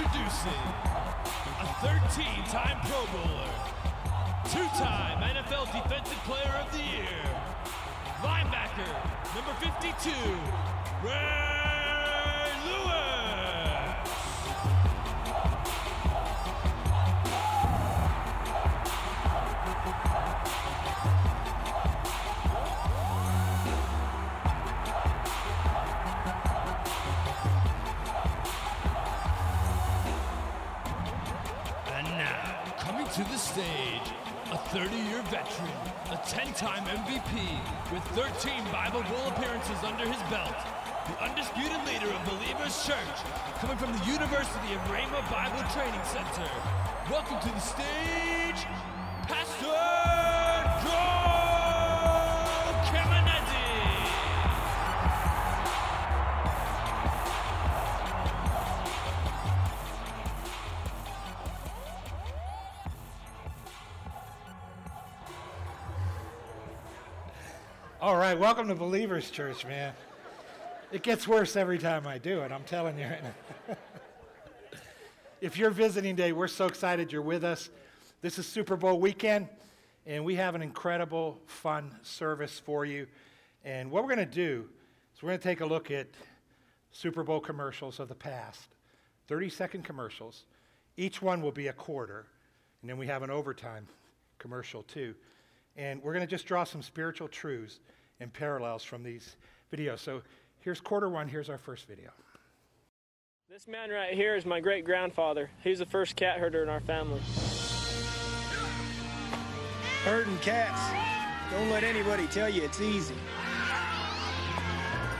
Introducing a 13 time Pro Bowler, two time NFL Defensive Player of the Year, linebacker number 52, Ray to the stage, a 30-year veteran, a 10-time MVP with 13 Bible Bowl appearances under his belt, the undisputed leader of Believers Church, coming from the University of Rhema Bible Training Center. Welcome to the stage, welcome to Believers Church, man. It gets worse every time I do it, I'm telling you right now. if you're visiting today, we're so excited you're with us. This is Super Bowl weekend, and we have an incredible, fun service for you. And what we're going to do is we're going to take a look at Super Bowl commercials of the past 30 second commercials. Each one will be a quarter, and then we have an overtime commercial too. And we're going to just draw some spiritual truths and parallels from these videos. So here's quarter one. Here's our first video. This man right here is my great grandfather. He's the first cat herder in our family. Herding cats. Don't let anybody tell you it's easy.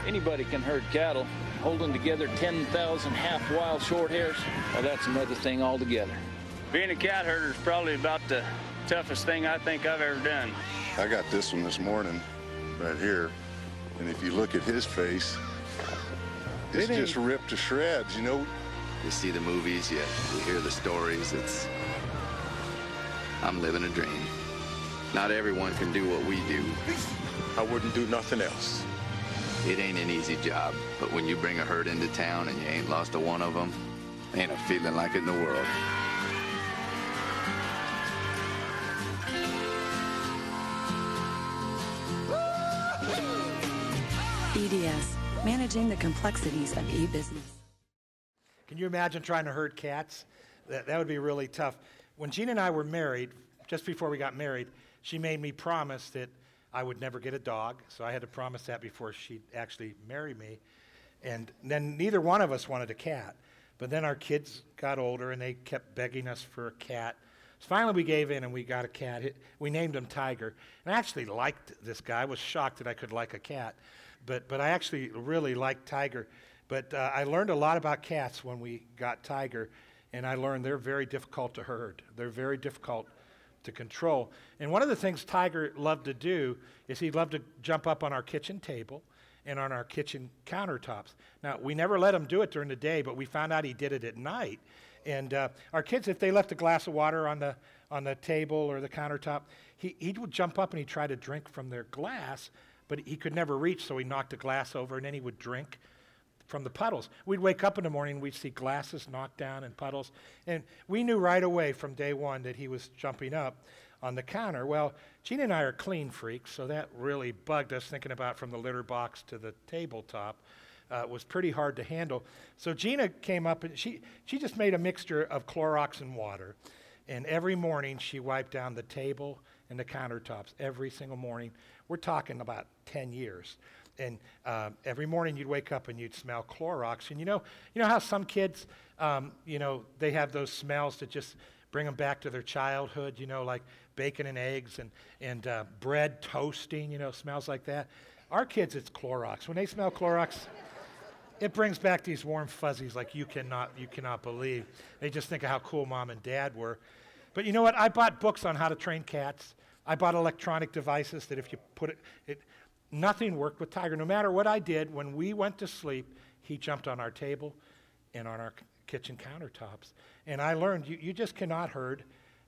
Anybody can herd cattle. Holding together 10,000 half wild short hairs, well, that's another thing altogether. Being a cat herder is probably about the toughest thing I think I've ever done. I got this one this morning, right here, and if you look at his face, it's It just ripped to shreds. You know, You see the movies, you, you hear the stories. It's. I'm living a dream. Not everyone can do what we do. I wouldn't do nothing else. It ain't an easy job, but when you bring a herd into town and you ain't lost a one of them, ain't a feeling like it in the world. EDS, managing the complexities of e-business. Can you imagine trying to herd cats? That, that would be really tough. When Gina and I were married, just before we got married, she made me promise that I would never get a dog. So I had to promise that before she'd actually marry me. And then neither one of us wanted a cat. But then our kids got older and they kept begging us for a cat. So finally we gave in and we got a cat. We named him Tiger. And I actually liked this guy. I was shocked that I could like a cat. But, but I actually really like Tiger. But uh, I learned a lot about cats when we got Tiger. And I learned they're very difficult to herd. They're very difficult to control. And one of the things Tiger loved to do is he loved to jump up on our kitchen table and on our kitchen countertops. Now, we never let him do it during the day, but we found out he did it at night. And uh, our kids, if they left a glass of water on the, on the table or the countertop, he, he would jump up and he'd try to drink from their glass, but he could never reach, so he knocked a glass over and then he would drink from the puddles. We'd wake up in the morning, we'd see glasses knocked down and puddles, and we knew right away from day one that he was jumping up on the counter. Well, Gina and I are clean freaks, so that really bugged us thinking about from the litter box to the tabletop. Uh, was pretty hard to handle. So Gina came up and she, she just made a mixture of Clorox and water. And every morning she wiped down the table and the countertops every single morning. We're talking about 10 years. And um, every morning you'd wake up and you'd smell Clorox. And you know, you know how some kids, um, you know, they have those smells that just bring them back to their childhood, you know, like bacon and eggs and, and uh, bread toasting, you know, smells like that. Our kids, it's Clorox. When they smell Clorox, it brings back these warm fuzzies like you cannot, you cannot believe. They just think of how cool mom and dad were. But you know what? I bought books on how to train cats. I bought electronic devices that if you put it, it nothing worked with Tiger. No matter what I did, when we went to sleep, he jumped on our table and on our kitchen countertops. And I learned you, you just cannot herd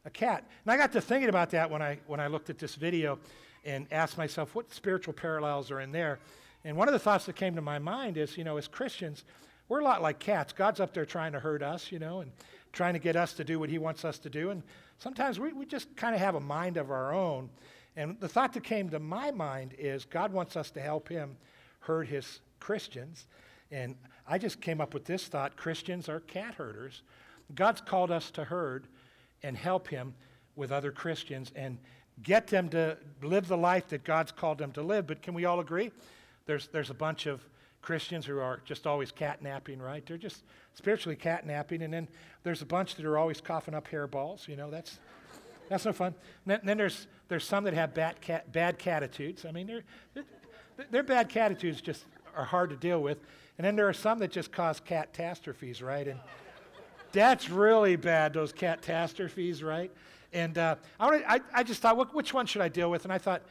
a cat. And I got to thinking about that when I, when I looked at this video and asked myself, what spiritual parallels are in there? And one of the thoughts that came to my mind is, you know, as Christians, we're a lot like cats. God's up there trying to hurt us, you know, and trying to get us to do what He wants us to do. And sometimes we, we just kind of have a mind of our own. And the thought that came to my mind is God wants us to help Him herd His Christians. And I just came up with this thought Christians are cat herders. God's called us to herd and help Him with other Christians and get them to live the life that God's called them to live. But can we all agree? There's, there's a bunch of Christians who are just always catnapping, right? They're just spiritually catnapping. And then there's a bunch that are always coughing up hairballs. You know, that's, that's no fun. And then, there's, there's some that have bad, cat, bad catitudes. I mean, they're, they're, their bad catitudes just are hard to deal with. And then there are some that just cause catastrophes, right? And that's really bad, those catastrophes, right? And uh, I, wanna, I, I, just thought, which one should I deal with? And I thought,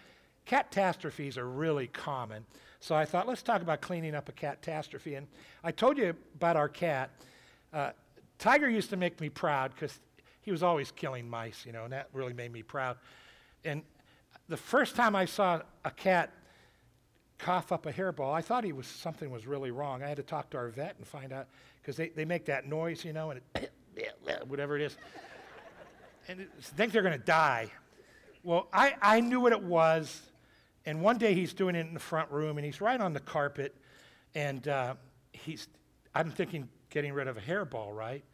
catastrophes are really common. So I thought, let's talk about cleaning up a catastrophe. And I told you about our cat. Uh, Tiger used to make me proud because he was always killing mice, you know, and that really made me proud. And the first time I saw a cat cough up a hairball, I thought he was something was really wrong. I had to talk to our vet and find out because they, they make that noise, you know, and it, whatever it is and think they're going to die. Well, I, I knew what it was. And one day he's doing it in the front room and he's right on the carpet. And uh, he's, I'm thinking, getting rid of a hairball, right?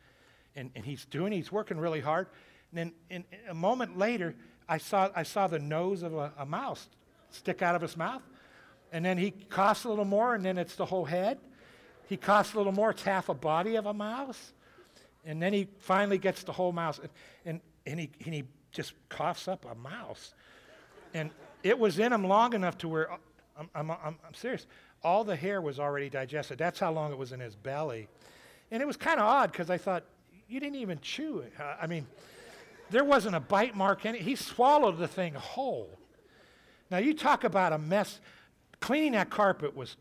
And, and he's doing, he's working really hard. And then in a moment later, I saw, I saw the nose of a, a mouse stick out of his mouth. And then he coughs a little more, and then it's the whole head. He coughs a little more, it's half a body of a mouse. And then he finally gets the whole mouse. And, and and he, and he just coughs up a mouse. And it was in him long enough to where, I'm, I'm, I'm, I'm serious, all the hair was already digested. That's how long it was in his belly. And it was kind of odd because I thought, you didn't even chew it. I mean, there wasn't a bite mark in it. He swallowed the thing whole. Now, you talk about a mess. Cleaning that carpet was,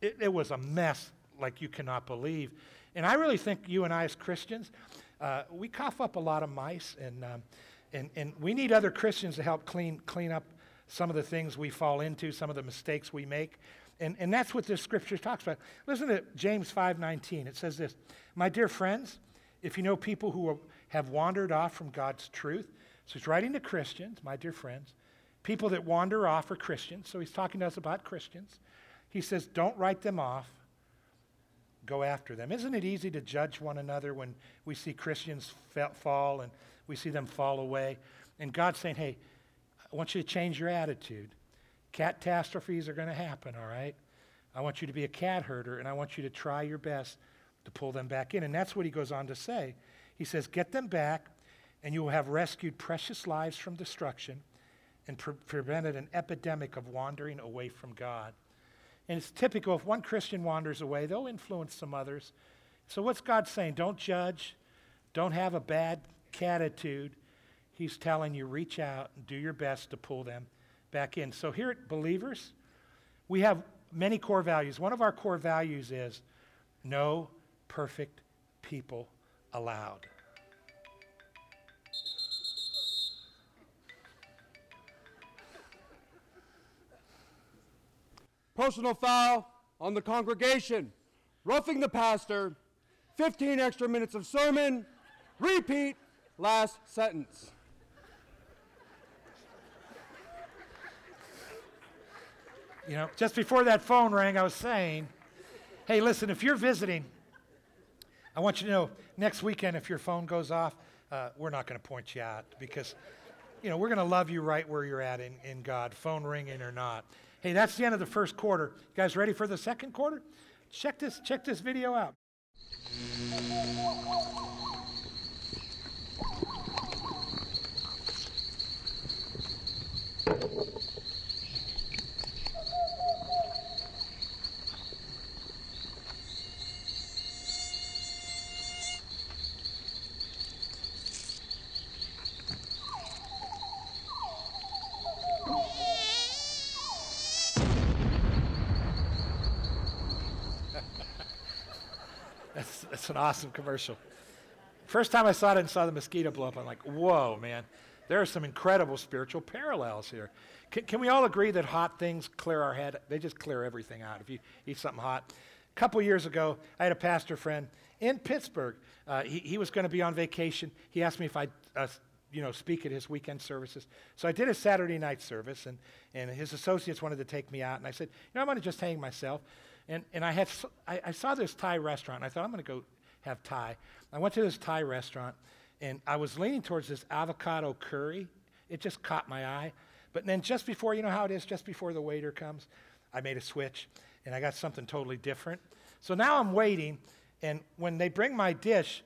it, it was a mess like you cannot believe. And I really think you and I, as Christians, uh, we cough up a lot of mice, and, um, and, and we need other Christians to help clean, clean up some of the things we fall into, some of the mistakes we make. And, and that's what this scripture talks about. Listen to James 5.19. It says this, My dear friends, if you know people who have wandered off from God's truth, so he's writing to Christians, my dear friends, people that wander off are Christians. So he's talking to us about Christians. He says, don't write them off go after them. Isn't it easy to judge one another when we see Christians fall and we see them fall away? And God's saying, hey, I want you to change your attitude. Catastrophes are going to happen, all right? I want you to be a cat herder, and I want you to try your best to pull them back in. And that's what he goes on to say. He says, Get them back, and you will have rescued precious lives from destruction and pre- prevented an epidemic of wandering away from God. And it's typical if one Christian wanders away, they'll influence some others. So, what's God saying? Don't judge, don't have a bad cat attitude. He's telling you, reach out and do your best to pull them back in. So, here at Believers, we have many core values. One of our core values is no perfect people allowed. Personal foul on the congregation. Roughing the pastor. 15 extra minutes of sermon. Repeat. Last sentence. You know, just before that phone rang, I was saying, hey, listen, if you're visiting, I want you to know next weekend, if your phone goes off, uh, we're not going to point you out because, you know, we're going to love you right where you're at in, in God, phone ringing or not. Hey, that's the end of the first quarter. You guys ready for the second quarter? Check this, check this video out. It's an awesome commercial. First time I saw it and saw the mosquito blow up, I'm like, whoa, man. There are some incredible spiritual parallels here. Can, can we all agree that hot things clear our head? They just clear everything out. If you eat something hot, a couple years ago, I had a pastor friend in Pittsburgh. Uh, he, he was going to be on vacation. He asked me if I'd uh, you know, speak at his weekend services. So I did a Saturday night service, and, and his associates wanted to take me out. And I said, you know, I'm going to just hang myself. And, and I, had, I, I saw this Thai restaurant, and I thought, I'm going to go have Thai. I went to this Thai restaurant, and I was leaning towards this avocado curry. It just caught my eye. But then just before, you know how it is, just before the waiter comes, I made a switch, and I got something totally different. So now I'm waiting, and when they bring my dish,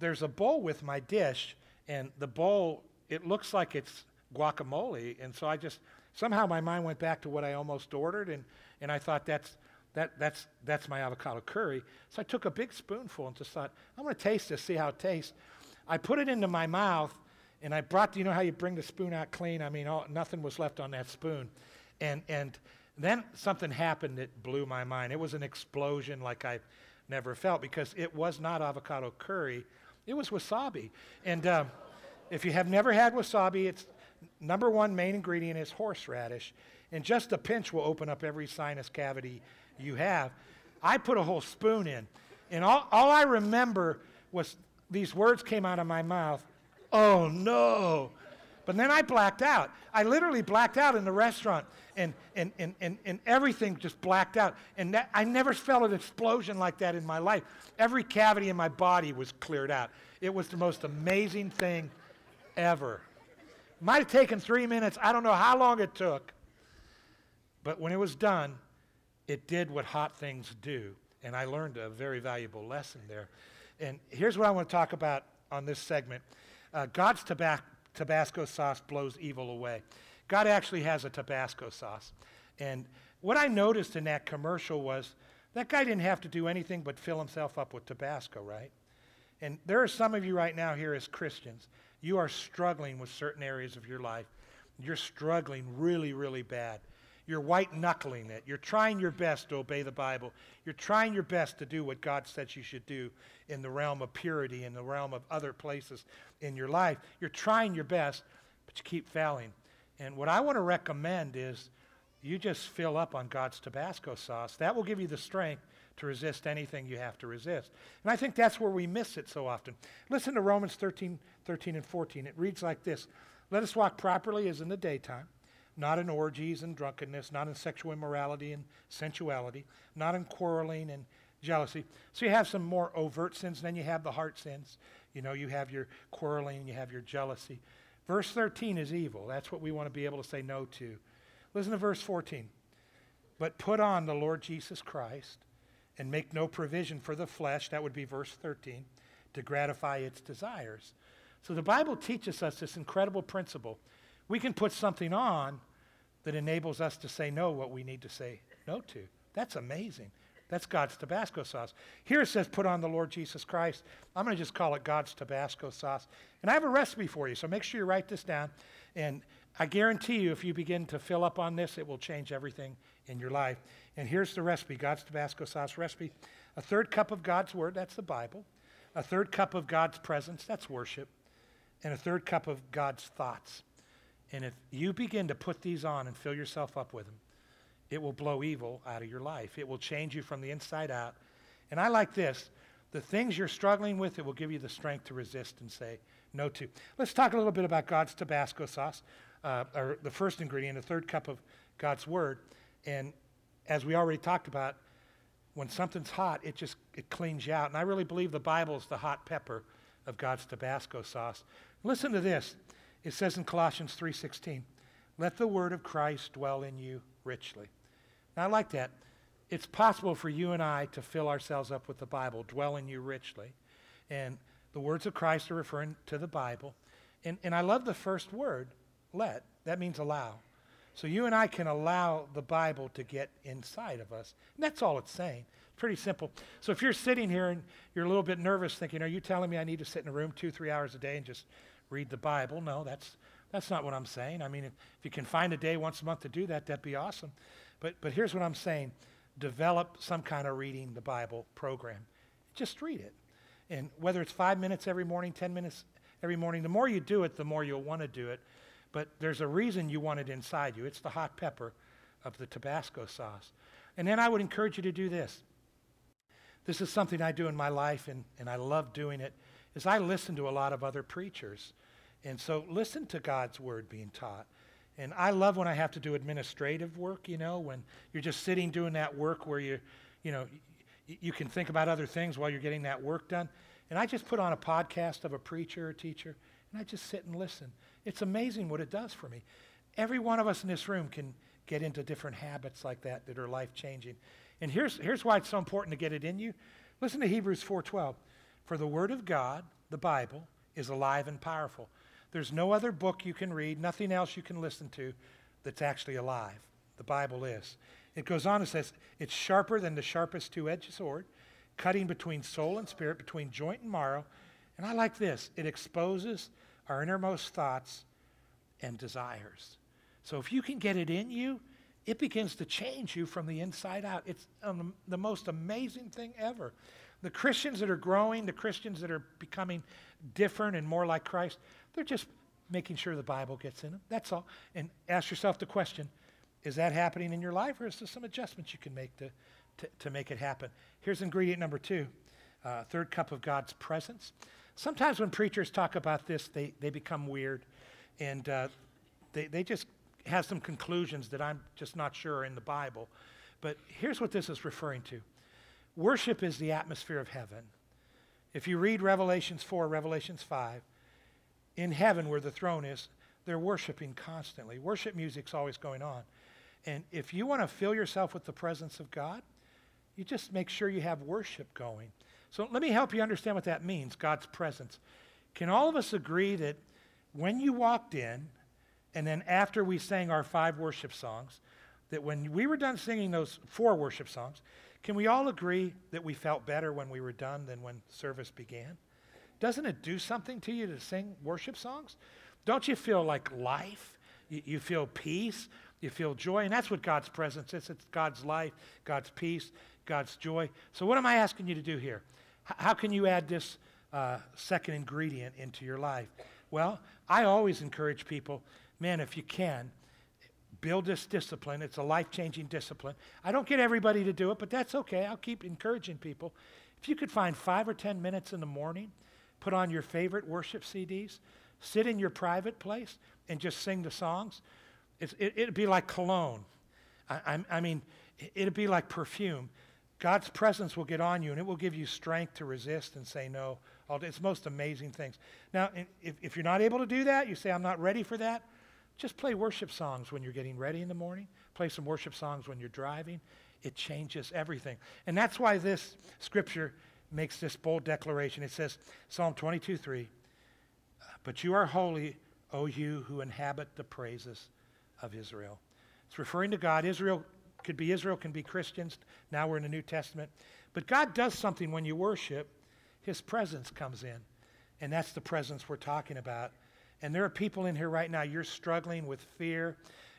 there's a bowl with my dish, and the bowl, it looks like it's guacamole. And so I just, somehow my mind went back to what I almost ordered, and, and I thought that's, that, that's, that's my avocado curry. So I took a big spoonful and just thought, I'm going to taste this, see how it tastes. I put it into my mouth, and I brought, you know how you bring the spoon out clean? I mean, all, nothing was left on that spoon. And, and then something happened that blew my mind. It was an explosion like I've never felt because it was not avocado curry, it was wasabi. And uh, if you have never had wasabi, its number one main ingredient is horseradish. And just a pinch will open up every sinus cavity you have. I put a whole spoon in. And all, all I remember was these words came out of my mouth oh no. But then I blacked out. I literally blacked out in the restaurant, and, and, and, and, and everything just blacked out. And that, I never felt an explosion like that in my life. Every cavity in my body was cleared out. It was the most amazing thing ever. Might have taken three minutes. I don't know how long it took. But when it was done, it did what hot things do. And I learned a very valuable lesson there. And here's what I want to talk about on this segment uh, God's tobacco Tabasco sauce blows evil away. God actually has a Tabasco sauce. And what I noticed in that commercial was that guy didn't have to do anything but fill himself up with Tabasco, right? And there are some of you right now here as Christians. You are struggling with certain areas of your life. You're struggling really, really bad. You're white knuckling it. You're trying your best to obey the Bible. You're trying your best to do what God said you should do in the realm of purity, in the realm of other places in your life. You're trying your best, but you keep failing. And what I want to recommend is you just fill up on God's Tabasco sauce. That will give you the strength to resist anything you have to resist. And I think that's where we miss it so often. Listen to Romans 13, 13 and 14. It reads like this Let us walk properly as in the daytime not in orgies and drunkenness, not in sexual immorality and sensuality, not in quarreling and jealousy. So you have some more overt sins, then you have the heart sins. You know, you have your quarreling, you have your jealousy. Verse 13 is evil. That's what we want to be able to say no to. Listen to verse 14. But put on the Lord Jesus Christ and make no provision for the flesh, that would be verse 13, to gratify its desires. So the Bible teaches us this incredible principle. We can put something on that enables us to say no what we need to say no to. That's amazing. That's God's Tabasco sauce. Here it says, put on the Lord Jesus Christ. I'm going to just call it God's Tabasco sauce. And I have a recipe for you, so make sure you write this down. And I guarantee you, if you begin to fill up on this, it will change everything in your life. And here's the recipe God's Tabasco sauce recipe. A third cup of God's Word, that's the Bible. A third cup of God's presence, that's worship. And a third cup of God's thoughts. And if you begin to put these on and fill yourself up with them, it will blow evil out of your life. It will change you from the inside out. And I like this the things you're struggling with, it will give you the strength to resist and say no to. Let's talk a little bit about God's Tabasco sauce, uh, or the first ingredient, a third cup of God's Word. And as we already talked about, when something's hot, it just it cleans you out. And I really believe the Bible is the hot pepper of God's Tabasco sauce. Listen to this. It says in Colossians 3:16, "Let the word of Christ dwell in you richly." Now I like that. It's possible for you and I to fill ourselves up with the Bible, dwell in you richly. And the words of Christ are referring to the Bible. And, and I love the first word, let. That means allow. So you and I can allow the Bible to get inside of us. And that's all it's saying. Pretty simple. So if you're sitting here and you're a little bit nervous thinking, are you telling me I need to sit in a room two, three hours a day and just read the Bible. No, that's, that's not what I'm saying. I mean, if, if you can find a day once a month to do that, that'd be awesome. But, but here's what I'm saying develop some kind of reading the Bible program. Just read it. And whether it's five minutes every morning, 10 minutes every morning, the more you do it, the more you'll want to do it. But there's a reason you want it inside you. It's the hot pepper of the Tabasco sauce. And then I would encourage you to do this this is something I do in my life, and, and I love doing it, is I listen to a lot of other preachers. And so listen to God's word being taught. And I love when I have to do administrative work, you know, when you're just sitting doing that work where you, you know, you can think about other things while you're getting that work done. And I just put on a podcast of a preacher or teacher, and I just sit and listen. It's amazing what it does for me. Every one of us in this room can get into different habits like that that are life changing. And here's, here's why it's so important to get it in you. Listen to Hebrews 4:12. For the word of God, the Bible, is alive and powerful. There's no other book you can read, nothing else you can listen to that's actually alive. The Bible is. It goes on and says, it's sharper than the sharpest two-edged sword, cutting between soul and spirit, between joint and marrow. And I like this. It exposes our innermost thoughts and desires. So if you can get it in you, it begins to change you from the inside out. It's um, the most amazing thing ever. The Christians that are growing, the Christians that are becoming different and more like Christ, they're just making sure the Bible gets in them. That's all. And ask yourself the question is that happening in your life, or is there some adjustments you can make to, to, to make it happen? Here's ingredient number two uh, third cup of God's presence. Sometimes when preachers talk about this, they, they become weird and uh, they, they just have some conclusions that I'm just not sure are in the Bible. But here's what this is referring to worship is the atmosphere of heaven. If you read Revelations 4, Revelations 5, in heaven where the throne is, they're worshiping constantly. Worship music's always going on. And if you want to fill yourself with the presence of God, you just make sure you have worship going. So let me help you understand what that means God's presence. Can all of us agree that when you walked in, and then after we sang our five worship songs, that when we were done singing those four worship songs, can we all agree that we felt better when we were done than when service began? Doesn't it do something to you to sing worship songs? Don't you feel like life? You, you feel peace? You feel joy? And that's what God's presence is it's God's life, God's peace, God's joy. So, what am I asking you to do here? H- how can you add this uh, second ingredient into your life? Well, I always encourage people, man, if you can, build this discipline. It's a life changing discipline. I don't get everybody to do it, but that's okay. I'll keep encouraging people. If you could find five or 10 minutes in the morning, put on your favorite worship CDs, sit in your private place, and just sing the songs, it, it'd be like cologne. I, I, I mean, it'd be like perfume. God's presence will get on you and it will give you strength to resist and say no. It's most amazing things. Now, if, if you're not able to do that, you say, I'm not ready for that, just play worship songs when you're getting ready in the morning. Play some worship songs when you're driving. It changes everything. And that's why this scripture makes this bold declaration. It says, Psalm 22 3, But you are holy, O you who inhabit the praises of Israel. It's referring to God. Israel could be Israel, can be Christians. Now we're in the New Testament. But God does something when you worship, His presence comes in. And that's the presence we're talking about. And there are people in here right now, you're struggling with fear.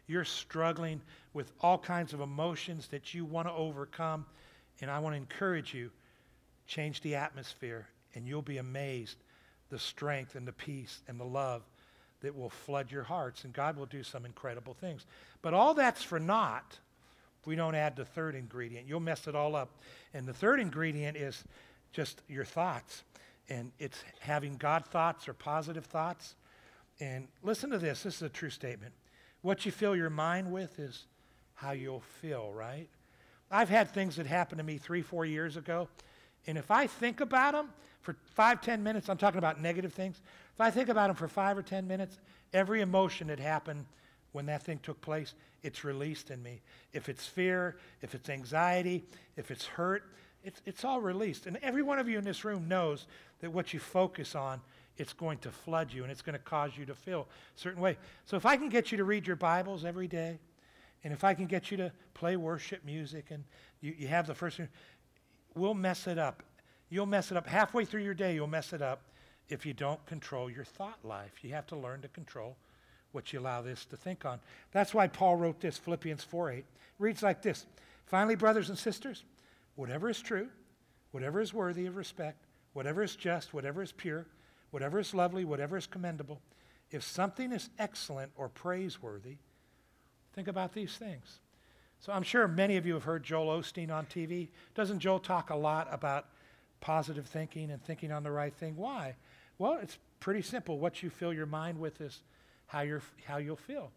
You're struggling with all kinds of emotions that you want to overcome. And I want to encourage you change the atmosphere, and you'll be amazed the strength and the peace and the love that will flood your hearts, and God will do some incredible things. But all that's for naught if we don't add the third ingredient. You'll mess it all up. And the third ingredient is just your thoughts. And it's having God thoughts or positive thoughts. And listen to this this is a true statement. What you fill your mind with is how you'll feel, right? I've had things that happened to me three, four years ago. And if I think about them for five, ten minutes, I'm talking about negative things. If I think about them for five or ten minutes, every emotion that happened when that thing took place, it's released in me. If it's fear, if it's anxiety, if it's hurt, it's, it's all released. And every one of you in this room knows that what you focus on, it's going to flood you and it's going to cause you to feel a certain way. So if I can get you to read your Bibles every day, and if I can get you to play worship music and you, you have the first, we'll mess it up. You'll mess it up. Halfway through your day, you'll mess it up if you don't control your thought life. You have to learn to control what you allow this to think on. That's why Paul wrote this, Philippians 4 8. reads like this Finally, brothers and sisters, whatever is true, whatever is worthy of respect, whatever is just, whatever is pure, whatever is lovely, whatever is commendable, if something is excellent or praiseworthy, think about these things. So I'm sure many of you have heard Joel Osteen on TV. Doesn't Joel talk a lot about positive thinking and thinking on the right thing? Why? Well, it's pretty simple. What you fill your mind with is how, you're, how you'll feel.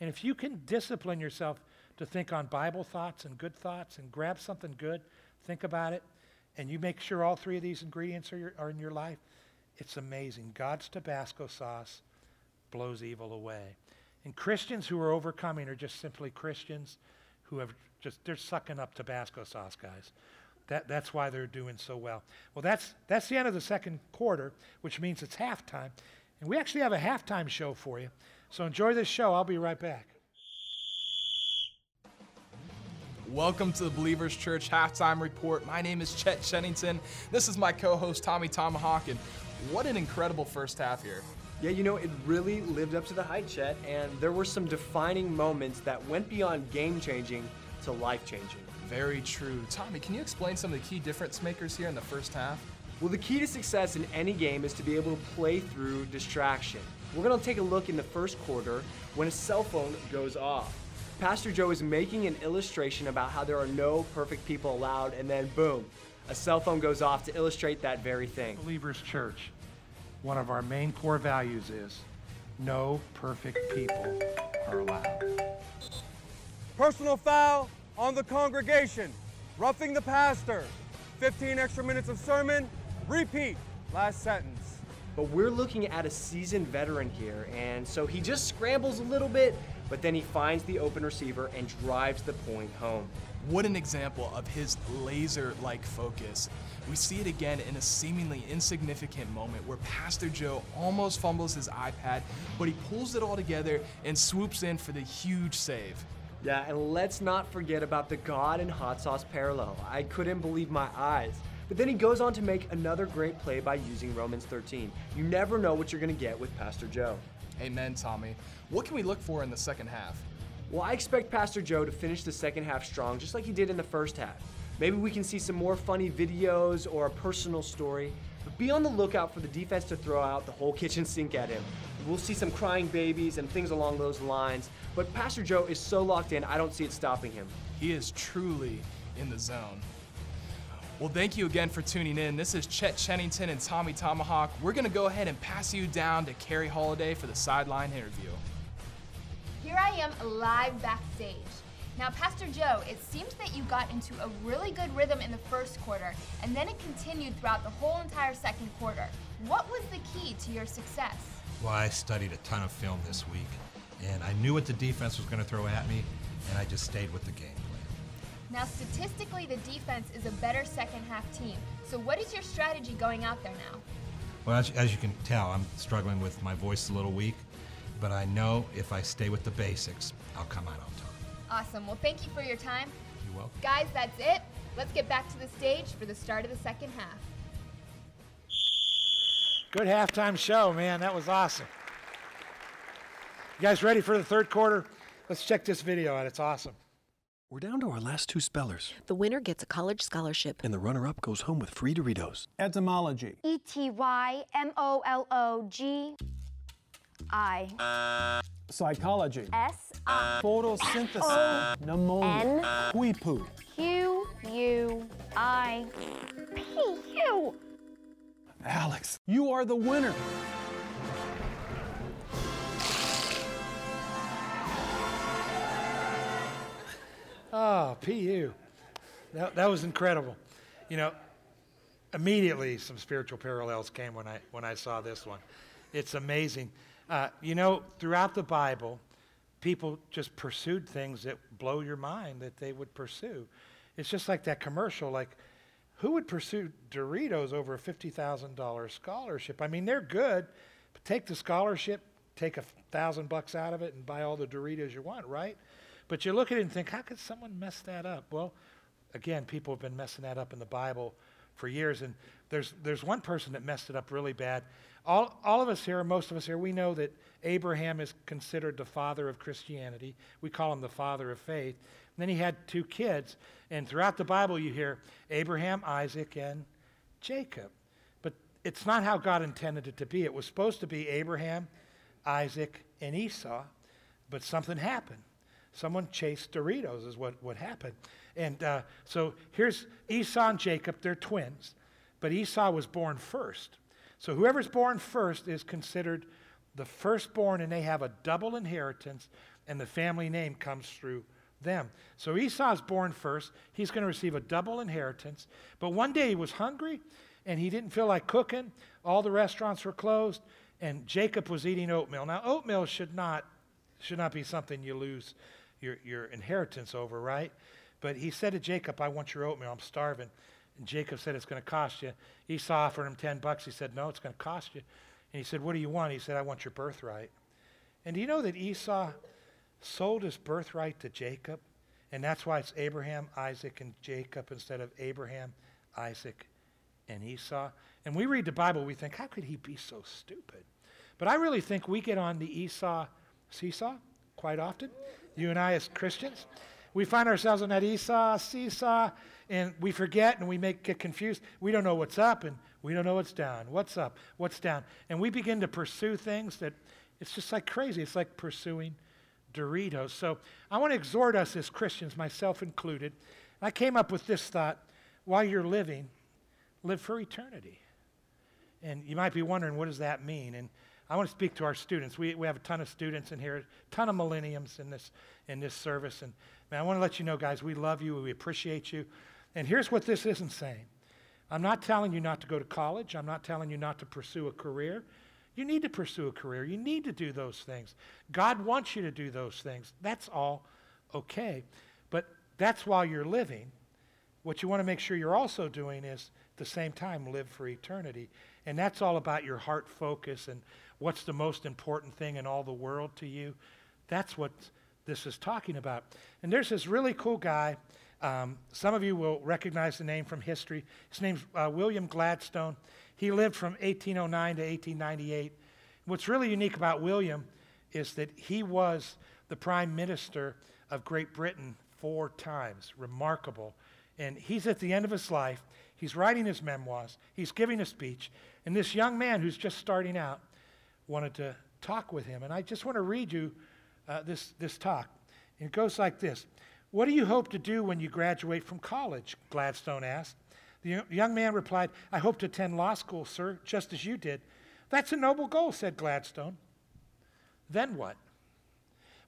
And if you can discipline yourself to think on Bible thoughts and good thoughts and grab something good, think about it, and you make sure all three of these ingredients are, your, are in your life, it's amazing. God's Tabasco sauce blows evil away. And Christians who are overcoming are just simply Christians who have just, they're sucking up Tabasco sauce, guys. That, that's why they're doing so well. Well, that's, that's the end of the second quarter, which means it's halftime. And we actually have a halftime show for you. So enjoy this show. I'll be right back. Welcome to the Believers Church Halftime Report. My name is Chet Shennington. This is my co host, Tommy Tomahawk, and what an incredible first half here. Yeah, you know, it really lived up to the hype, Chet, and there were some defining moments that went beyond game changing to life changing. Very true. Tommy, can you explain some of the key difference makers here in the first half? Well, the key to success in any game is to be able to play through distraction. We're going to take a look in the first quarter when a cell phone goes off. Pastor Joe is making an illustration about how there are no perfect people allowed, and then boom, a cell phone goes off to illustrate that very thing. Believers Church one of our main core values is no perfect people are allowed. Personal foul on the congregation, roughing the pastor, 15 extra minutes of sermon, repeat, last sentence. But we're looking at a seasoned veteran here, and so he just scrambles a little bit, but then he finds the open receiver and drives the point home. What an example of his laser like focus. We see it again in a seemingly insignificant moment where Pastor Joe almost fumbles his iPad, but he pulls it all together and swoops in for the huge save. Yeah, and let's not forget about the God and hot sauce parallel. I couldn't believe my eyes. But then he goes on to make another great play by using Romans 13. You never know what you're going to get with Pastor Joe. Amen, Tommy. What can we look for in the second half? Well, I expect Pastor Joe to finish the second half strong, just like he did in the first half. Maybe we can see some more funny videos or a personal story. But be on the lookout for the defense to throw out the whole kitchen sink at him. We'll see some crying babies and things along those lines. But Pastor Joe is so locked in, I don't see it stopping him. He is truly in the zone. Well, thank you again for tuning in. This is Chet Shennington and Tommy Tomahawk. We're going to go ahead and pass you down to Carrie Holiday for the sideline interview. Here I am live backstage. Now, Pastor Joe, it seems that you got into a really good rhythm in the first quarter, and then it continued throughout the whole entire second quarter. What was the key to your success? Well, I studied a ton of film this week, and I knew what the defense was going to throw at me, and I just stayed with the game plan. Now, statistically, the defense is a better second half team. So, what is your strategy going out there now? Well, as, as you can tell, I'm struggling with my voice a little weak, but I know if I stay with the basics, I'll come out on. Awesome. Well, thank you for your time. You're welcome. Guys, that's it. Let's get back to the stage for the start of the second half. Good halftime show, man. That was awesome. You guys ready for the third quarter? Let's check this video out. It's awesome. We're down to our last two spellers. The winner gets a college scholarship. And the runner up goes home with free Doritos. Etymology E T Y M O L O G I. Psychology S I. Photosynthesis Pneumonia N Quipu Q U I P U. Alex, you are the winner. Oh, PU. That, that was incredible. You know, immediately some spiritual parallels came when I, when I saw this one. It's amazing. Uh, you know, throughout the Bible, people just pursued things that blow your mind that they would pursue. It's just like that commercial, like, who would pursue Doritos over a $50,000 scholarship? I mean, they're good, but take the scholarship, take a thousand bucks out of it, and buy all the Doritos you want, right? But you look at it and think, how could someone mess that up? Well, again, people have been messing that up in the Bible for years, and there's, there's one person that messed it up really bad. All, all of us here, most of us here, we know that Abraham is considered the father of Christianity. We call him the father of faith. And then he had two kids, and throughout the Bible you hear Abraham, Isaac, and Jacob. But it's not how God intended it to be. It was supposed to be Abraham, Isaac, and Esau, but something happened. someone chased Doritos, is what, what happened. And uh, so here's Esau and Jacob, they're twins, but Esau was born first. So whoever's born first is considered the firstborn, and they have a double inheritance, and the family name comes through them. So Esau's born first. He's going to receive a double inheritance. But one day he was hungry and he didn't feel like cooking. All the restaurants were closed, and Jacob was eating oatmeal. Now, oatmeal should not, should not be something you lose your, your inheritance over, right? But he said to Jacob, I want your oatmeal. I'm starving. And Jacob said, It's going to cost you. Esau offered him 10 bucks. He said, No, it's going to cost you. And he said, What do you want? He said, I want your birthright. And do you know that Esau sold his birthright to Jacob? And that's why it's Abraham, Isaac, and Jacob instead of Abraham, Isaac, and Esau. And we read the Bible, we think, how could he be so stupid? But I really think we get on the Esau seesaw quite often, you and I as Christians. We find ourselves on that Esau seesaw, and we forget and we make, get confused. We don't know what's up and we don't know what's down. What's up? What's down? And we begin to pursue things that it's just like crazy. It's like pursuing Doritos. So I want to exhort us as Christians, myself included. I came up with this thought while you're living, live for eternity. And you might be wondering, what does that mean? And I want to speak to our students. We, we have a ton of students in here, a ton of millenniums in this, in this service. And man, I want to let you know, guys, we love you, we appreciate you. And here's what this isn't saying I'm not telling you not to go to college, I'm not telling you not to pursue a career. You need to pursue a career. You need to do those things. God wants you to do those things. That's all okay. But that's while you're living. What you want to make sure you're also doing is at the same time live for eternity. And that's all about your heart focus and what's the most important thing in all the world to you. That's what this is talking about. And there's this really cool guy. Um, some of you will recognize the name from history. His name's uh, William Gladstone. He lived from 1809 to 1898. What's really unique about William is that he was the prime minister of Great Britain four times. Remarkable. And he's at the end of his life. He's writing his memoirs. He's giving a speech. And this young man who's just starting out wanted to talk with him. And I just want to read you uh, this, this talk. It goes like this What do you hope to do when you graduate from college? Gladstone asked. The young man replied, I hope to attend law school, sir, just as you did. That's a noble goal, said Gladstone. Then what?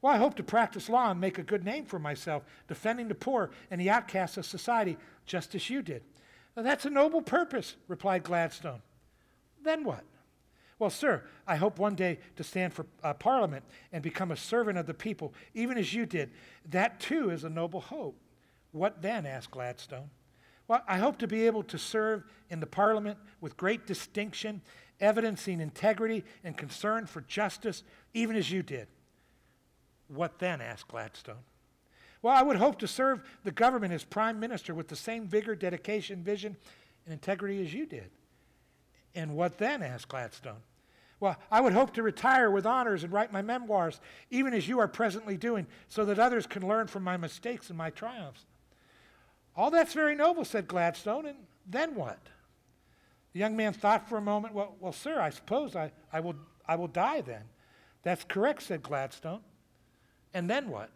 Well, I hope to practice law and make a good name for myself, defending the poor and the outcasts of society, just as you did. That's a noble purpose, replied Gladstone. Then what? Well, sir, I hope one day to stand for uh, Parliament and become a servant of the people, even as you did. That too is a noble hope. What then? asked Gladstone. Well, I hope to be able to serve in the Parliament with great distinction, evidencing integrity and concern for justice, even as you did. What then? asked Gladstone. Well, I would hope to serve the government as Prime Minister with the same vigor, dedication, vision, and integrity as you did. And what then? asked Gladstone. Well, I would hope to retire with honors and write my memoirs, even as you are presently doing, so that others can learn from my mistakes and my triumphs. All that's very noble, said Gladstone, and then what? The young man thought for a moment. Well, well sir, I suppose I, I, will, I will die then. That's correct, said Gladstone. And then what?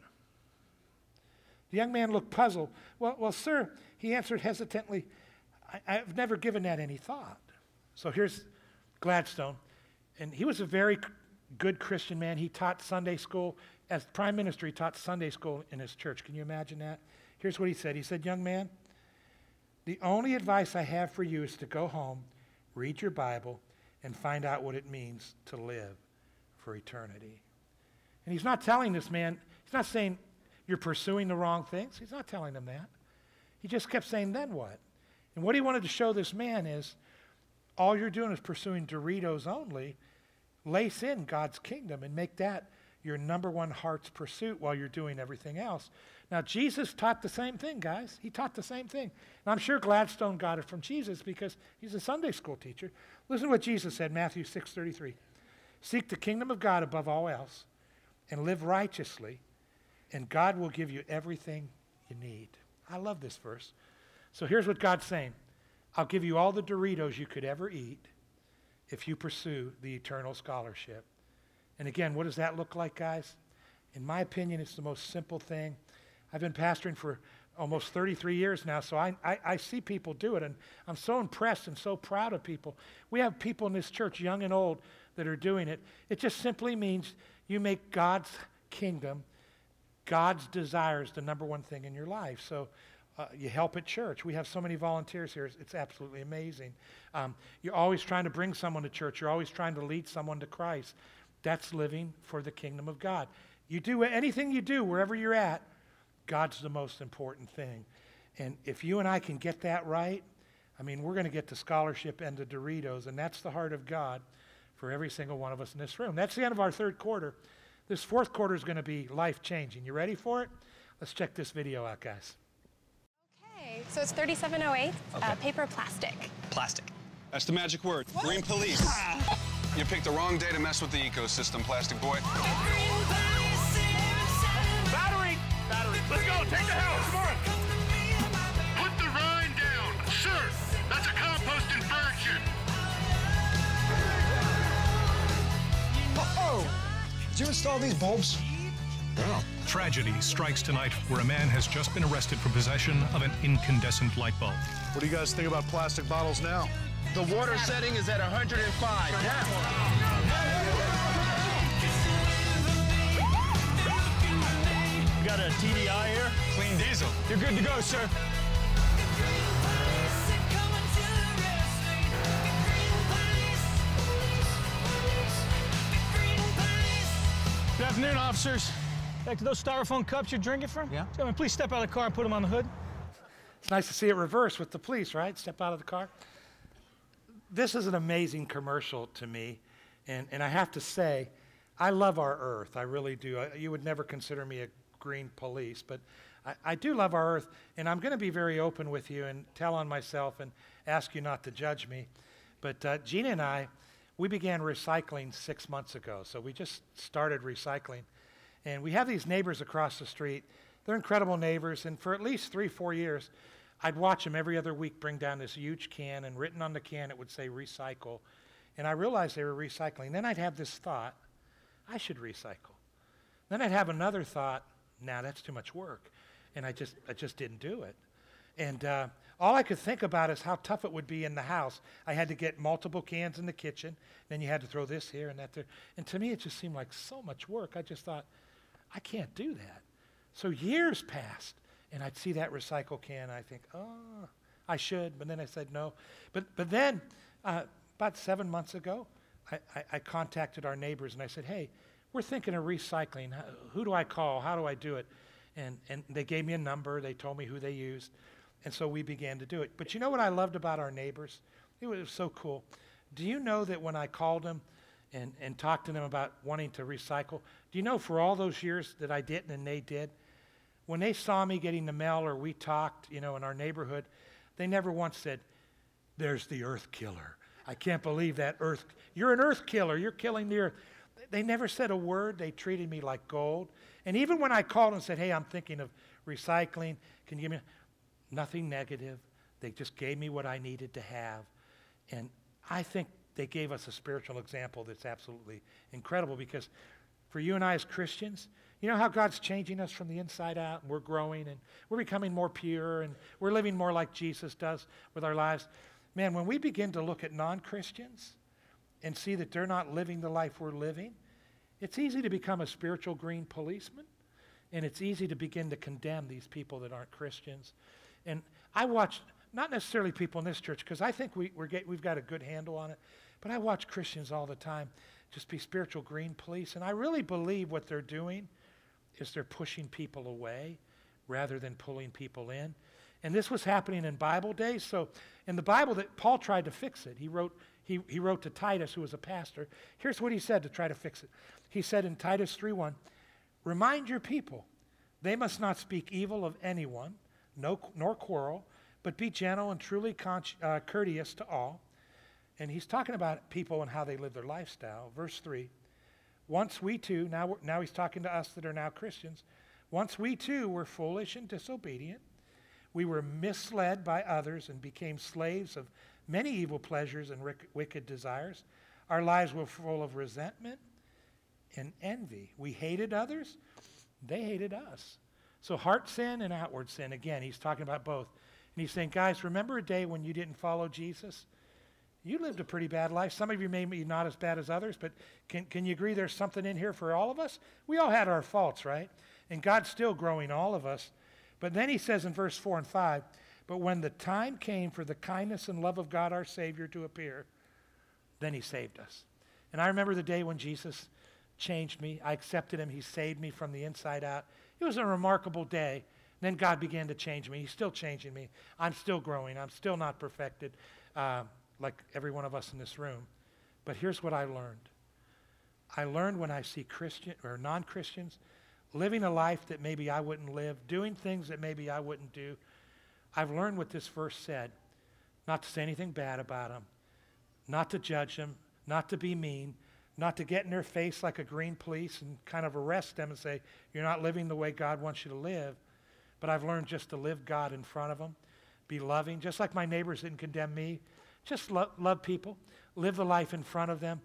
The young man looked puzzled. Well, well sir, he answered hesitantly, I, have never given that any thought. So here's Gladstone. And he was a very good Christian man. He taught Sunday school. As prime minister, he taught Sunday school in his church. Can you imagine that? Here's what he said He said, Young man, the only advice I have for you is to go home, read your Bible, and find out what it means to live for eternity. And he's not telling this man, he's not saying you're pursuing the wrong things. He's not telling him that. He just kept saying, then what? And what he wanted to show this man is all you're doing is pursuing Doritos only. Lace in God's kingdom and make that your number one heart's pursuit while you're doing everything else. Now, Jesus taught the same thing, guys. He taught the same thing. And I'm sure Gladstone got it from Jesus because he's a Sunday school teacher. Listen to what Jesus said, Matthew 6:33. Seek the kingdom of God above all else and live righteously, and God will give you everything you need. I love this verse. So here's what God's saying. I'll give you all the Doritos you could ever eat if you pursue the eternal scholarship. And again, what does that look like, guys? In my opinion, it's the most simple thing. I've been pastoring for almost 33 years now, so I, I, I, see people do it, and I'm so impressed and so proud of people. We have people in this church, young and old, that are doing it. It just simply means you make God's kingdom, God's desires, the number one thing in your life. So uh, you help at church. We have so many volunteers here. It's, it's absolutely amazing. Um, you're always trying to bring someone to church. You're always trying to lead someone to Christ. That's living for the kingdom of God. You do anything you do, wherever you're at, God's the most important thing. And if you and I can get that right, I mean, we're going to get the scholarship and the Doritos, and that's the heart of God for every single one of us in this room. That's the end of our third quarter. This fourth quarter is going to be life changing. You ready for it? Let's check this video out, guys. Okay, so it's 3708, uh, okay. uh, paper plastic. Plastic. That's the magic word. What? Green police. Ah. You picked the wrong day to mess with the ecosystem, plastic boy. Battery! Battery. Let's go, take the house, come on! Put the rind down. Sir, that's a compost infraction. Uh-oh! Did you install these bulbs? No. Tragedy strikes tonight where a man has just been arrested for possession of an incandescent light bulb. What do you guys think about plastic bottles now? The water setting is at 105. Yeah. You got a TDI here? Clean diesel. You're good to go, sir. Good afternoon, officers. Back to those styrofoam cups you're drinking from? Yeah. Gentlemen, please step out of the car and put them on the hood. It's nice to see it reverse with the police, right? Step out of the car. This is an amazing commercial to me. And, and I have to say, I love our earth. I really do. I, you would never consider me a green police, but I, I do love our earth. And I'm going to be very open with you and tell on myself and ask you not to judge me. But uh, Gina and I, we began recycling six months ago. So we just started recycling. And we have these neighbors across the street. They're incredible neighbors. And for at least three, four years, I'd watch them every other week bring down this huge can, and written on the can it would say recycle. And I realized they were recycling. Then I'd have this thought, I should recycle. Then I'd have another thought, nah, that's too much work. And I just, I just didn't do it. And uh, all I could think about is how tough it would be in the house. I had to get multiple cans in the kitchen, then you had to throw this here and that there. And to me, it just seemed like so much work. I just thought, I can't do that. So years passed, and I'd see that recycle can, I think, oh, I should. But then I said no. But, but then, uh, about seven months ago, I, I, I contacted our neighbors and I said, hey, we're thinking of recycling. Who do I call? How do I do it? And, and they gave me a number. They told me who they used. And so we began to do it. But you know what I loved about our neighbors? It was so cool. Do you know that when I called them and, and talked to them about wanting to recycle, do you know for all those years that I didn't and they did, when they saw me getting the mail or we talked, you know, in our neighborhood, they never once said, There's the earth killer. I can't believe that earth. You're an earth killer. You're killing the earth. They never said a word. They treated me like gold. And even when I called and said, Hey, I'm thinking of recycling, can you give me nothing negative? They just gave me what I needed to have. And I think they gave us a spiritual example that's absolutely incredible because for you and I as Christians, you know how God's changing us from the inside out and we're growing and we're becoming more pure and we're living more like Jesus does with our lives? Man, when we begin to look at non Christians and see that they're not living the life we're living, it's easy to become a spiritual green policeman and it's easy to begin to condemn these people that aren't Christians. And I watch, not necessarily people in this church, because I think we, get, we've got a good handle on it, but I watch Christians all the time just be spiritual green police. And I really believe what they're doing is they're pushing people away rather than pulling people in. And this was happening in Bible days. So in the Bible, that Paul tried to fix it. He wrote, he, he wrote to Titus, who was a pastor. Here's what he said to try to fix it. He said in Titus 3:1, remind your people, they must not speak evil of anyone, no, nor quarrel, but be gentle and truly con- uh, courteous to all. And he's talking about people and how they live their lifestyle. Verse 3 once we too, now, now he's talking to us that are now Christians, once we too were foolish and disobedient. We were misled by others and became slaves of many evil pleasures and ric- wicked desires. Our lives were full of resentment and envy. We hated others They hated us. So, heart sin and outward sin, again, he's talking about both. And he's saying, guys, remember a day when you didn't follow Jesus? You lived a pretty bad life. Some of you may be not as bad as others, but can, can you agree there's something in here for all of us? We all had our faults, right? And God's still growing all of us. But then he says in verse 4 and 5, but when the time came for the kindness and love of God our Savior to appear, then he saved us. And I remember the day when Jesus changed me. I accepted him. He saved me from the inside out. It was a remarkable day. Then God began to change me. He's still changing me. I'm still growing. I'm still not perfected, uh, like every one of us in this room. But here's what I learned. I learned when I see Christian or non-Christians living a life that maybe I wouldn't live, doing things that maybe I wouldn't do. I've learned what this verse said. Not to say anything bad about them, not to judge them, not to be mean, not to get in their face like a green police and kind of arrest them and say, You're not living the way God wants you to live. But I've learned just to live God in front of them, be loving, just like my neighbors didn't condemn me. Just lo- love people, live the life in front of them.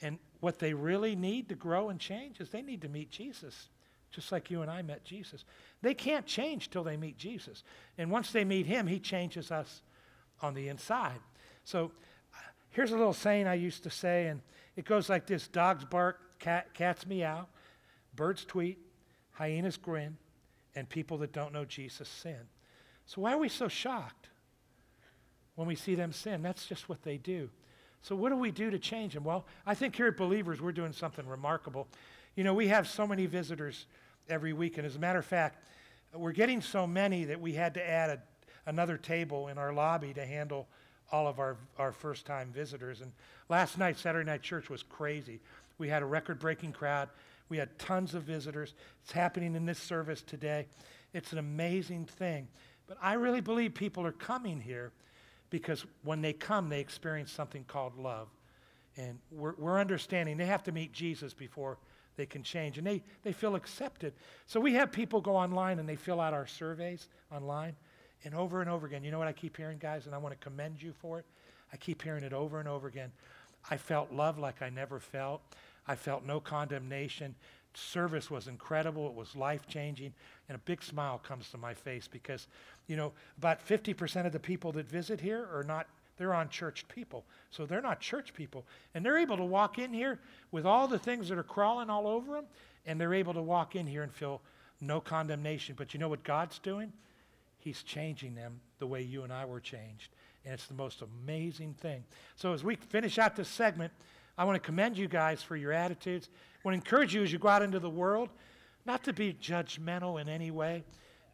And what they really need to grow and change is they need to meet Jesus, just like you and I met Jesus. They can't change till they meet Jesus. And once they meet him, he changes us on the inside. So uh, here's a little saying I used to say, and it goes like this dogs bark, cat, cats meow, birds tweet, hyenas grin, and people that don't know Jesus sin. So why are we so shocked when we see them sin? That's just what they do. So what do we do to change them? Well, I think here at Believers, we're doing something remarkable. You know, we have so many visitors every week, and as a matter of fact, we're getting so many that we had to add a, another table in our lobby to handle all of our, our first time visitors. And last night, Saturday Night Church was crazy. We had a record breaking crowd. We had tons of visitors. It's happening in this service today. It's an amazing thing. But I really believe people are coming here because when they come, they experience something called love. And we're, we're understanding they have to meet Jesus before they can change. And they, they feel accepted. So we have people go online and they fill out our surveys online. And over and over again, you know what I keep hearing, guys? And I want to commend you for it. I keep hearing it over and over again. I felt love like I never felt. I felt no condemnation. Service was incredible. It was life changing. And a big smile comes to my face because, you know, about 50% of the people that visit here are not, they're unchurched people. So they're not church people. And they're able to walk in here with all the things that are crawling all over them. And they're able to walk in here and feel no condemnation. But you know what God's doing? He's changing them the way you and I were changed. And it's the most amazing thing. So as we finish out this segment, I want to commend you guys for your attitudes. I want to encourage you as you go out into the world, not to be judgmental in any way,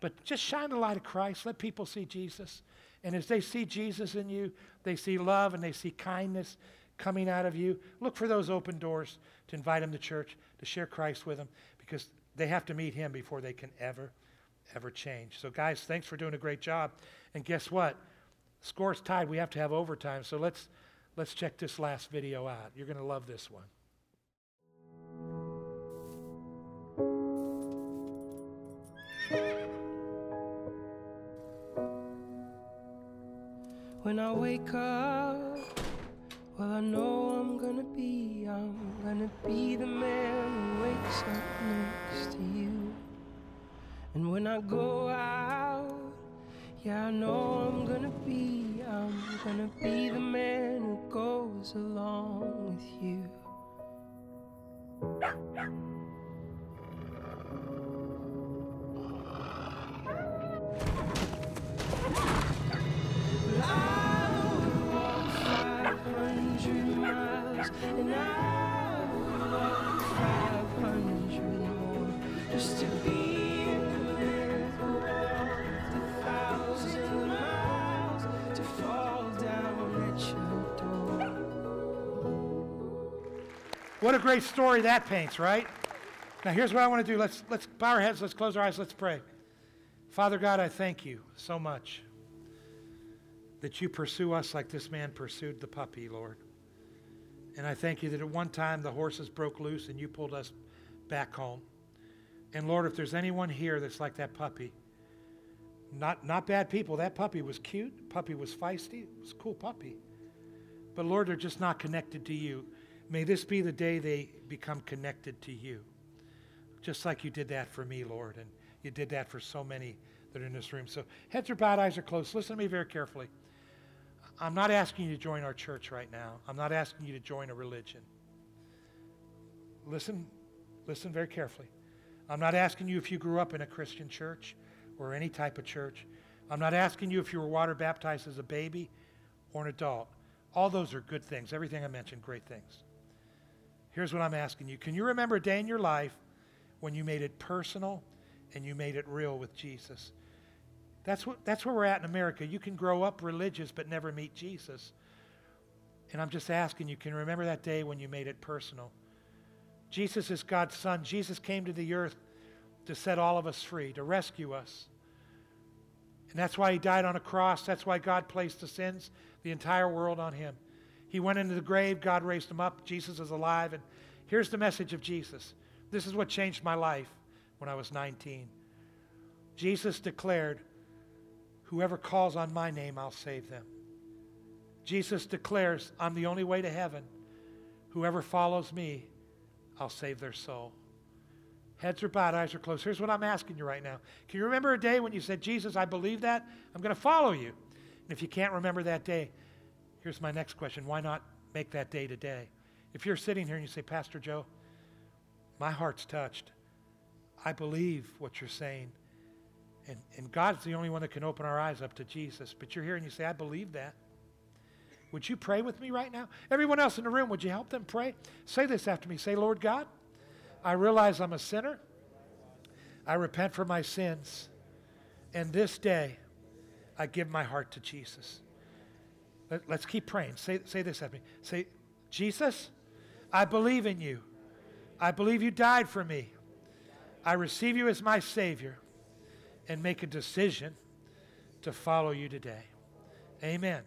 but just shine the light of Christ. Let people see Jesus. And as they see Jesus in you, they see love and they see kindness coming out of you. Look for those open doors to invite them to church, to share Christ with them, because they have to meet him before they can ever ever change. So, guys, thanks for doing a great job. And guess what? Score's tied. We have to have overtime. So let's let's check this last video out. You're going to love this one. When I wake up, well, I know I'm gonna be, I'm gonna be the man who wakes up next to you. And when I go out, yeah, I know I'm gonna be, I'm gonna be the man who goes along with you. I would walk 500 miles, and I would walk 500 more just to be What a great story that paints, right? Now here's what I want to do. Let's let's bow our heads, let's close our eyes, let's pray. Father God, I thank you so much that you pursue us like this man pursued the puppy, Lord. And I thank you that at one time the horses broke loose and you pulled us back home. And Lord, if there's anyone here that's like that puppy, not, not bad people, that puppy was cute, puppy was feisty, it was a cool puppy. But Lord, they're just not connected to you. May this be the day they become connected to you. just like you did that for me, Lord, and you did that for so many that are in this room. So heads are bowed, eyes are closed. Listen to me very carefully. I'm not asking you to join our church right now. I'm not asking you to join a religion. Listen, listen very carefully. I'm not asking you if you grew up in a Christian church or any type of church. I'm not asking you if you were water baptized as a baby or an adult. All those are good things. Everything I mentioned, great things. Here's what I'm asking you Can you remember a day in your life when you made it personal and you made it real with Jesus? That's, what, that's where we're at in America. You can grow up religious but never meet Jesus. And I'm just asking you, can you remember that day when you made it personal? Jesus is God's Son. Jesus came to the earth to set all of us free, to rescue us. And that's why he died on a cross. That's why God placed the sins, the entire world on him. He went into the grave, God raised him up. Jesus is alive. And here's the message of Jesus. This is what changed my life when I was 19. Jesus declared, Whoever calls on my name, I'll save them. Jesus declares, I'm the only way to heaven. Whoever follows me, I'll save their soul. Heads are bowed, eyes are closed. Here's what I'm asking you right now. Can you remember a day when you said, Jesus, I believe that? I'm going to follow you. And if you can't remember that day, here's my next question. Why not make that day today? If you're sitting here and you say, Pastor Joe, my heart's touched. I believe what you're saying. And, and God's the only one that can open our eyes up to Jesus. But you're here and you say, I believe that. Would you pray with me right now? Everyone else in the room, would you help them pray? Say this after me. Say, Lord God, I realize I'm a sinner. I repent for my sins. And this day, I give my heart to Jesus. Let, us keep praying. Say, say this after me. Say, Jesus, I believe in you. I believe you died for me. I receive you as my Savior and make a decision to follow you today. Amen.